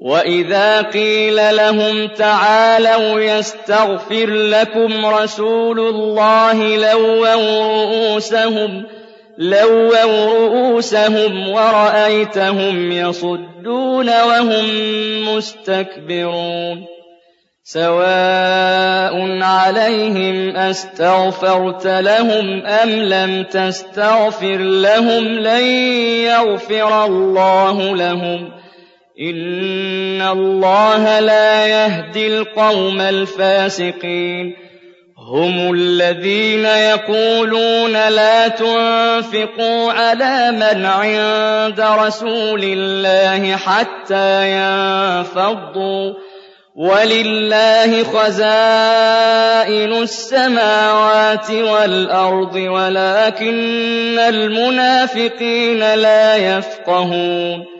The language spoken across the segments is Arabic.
وإذا قيل لهم تعالوا يستغفر لكم رسول الله لووا رؤوسهم لووا رؤوسهم ورأيتهم يصدون وهم مستكبرون. سواء عليهم أستغفرت لهم أم لم تستغفر لهم لن يغفر الله لهم إِنَّ اللَّهَ لَا يَهْدِي الْقَوْمَ الْفَاسِقِينَ هم الذين يقولون لا تنفقوا على من عند رسول الله حتى ينفضوا ولله خزائن السماوات والأرض ولكن المنافقين لا يفقهون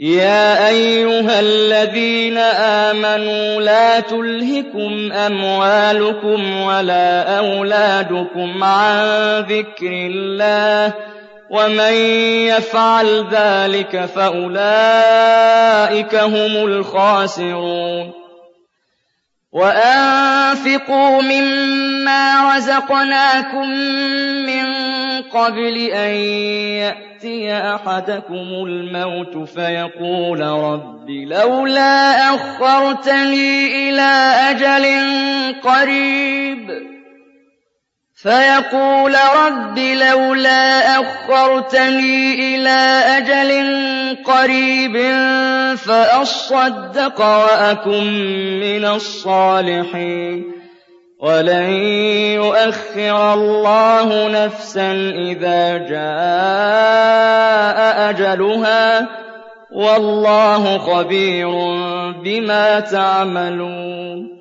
يا أيها الذين آمنوا لا تلهكم أموالكم ولا أولادكم عن ذكر الله ومن يفعل ذلك فأولئك هم الخاسرون. وأنفقوا مما رزقناكم من قبل أن يأتي أحدكم الموت فيقول رب لولا أخرتني إلى أجل قريب. فيقول رب لولا أخرتني إلى أجل قريب فأصدق وأكن من الصالحين. ولن يؤخر الله نفسا إذا جاء أجلها والله خبير بما تعملون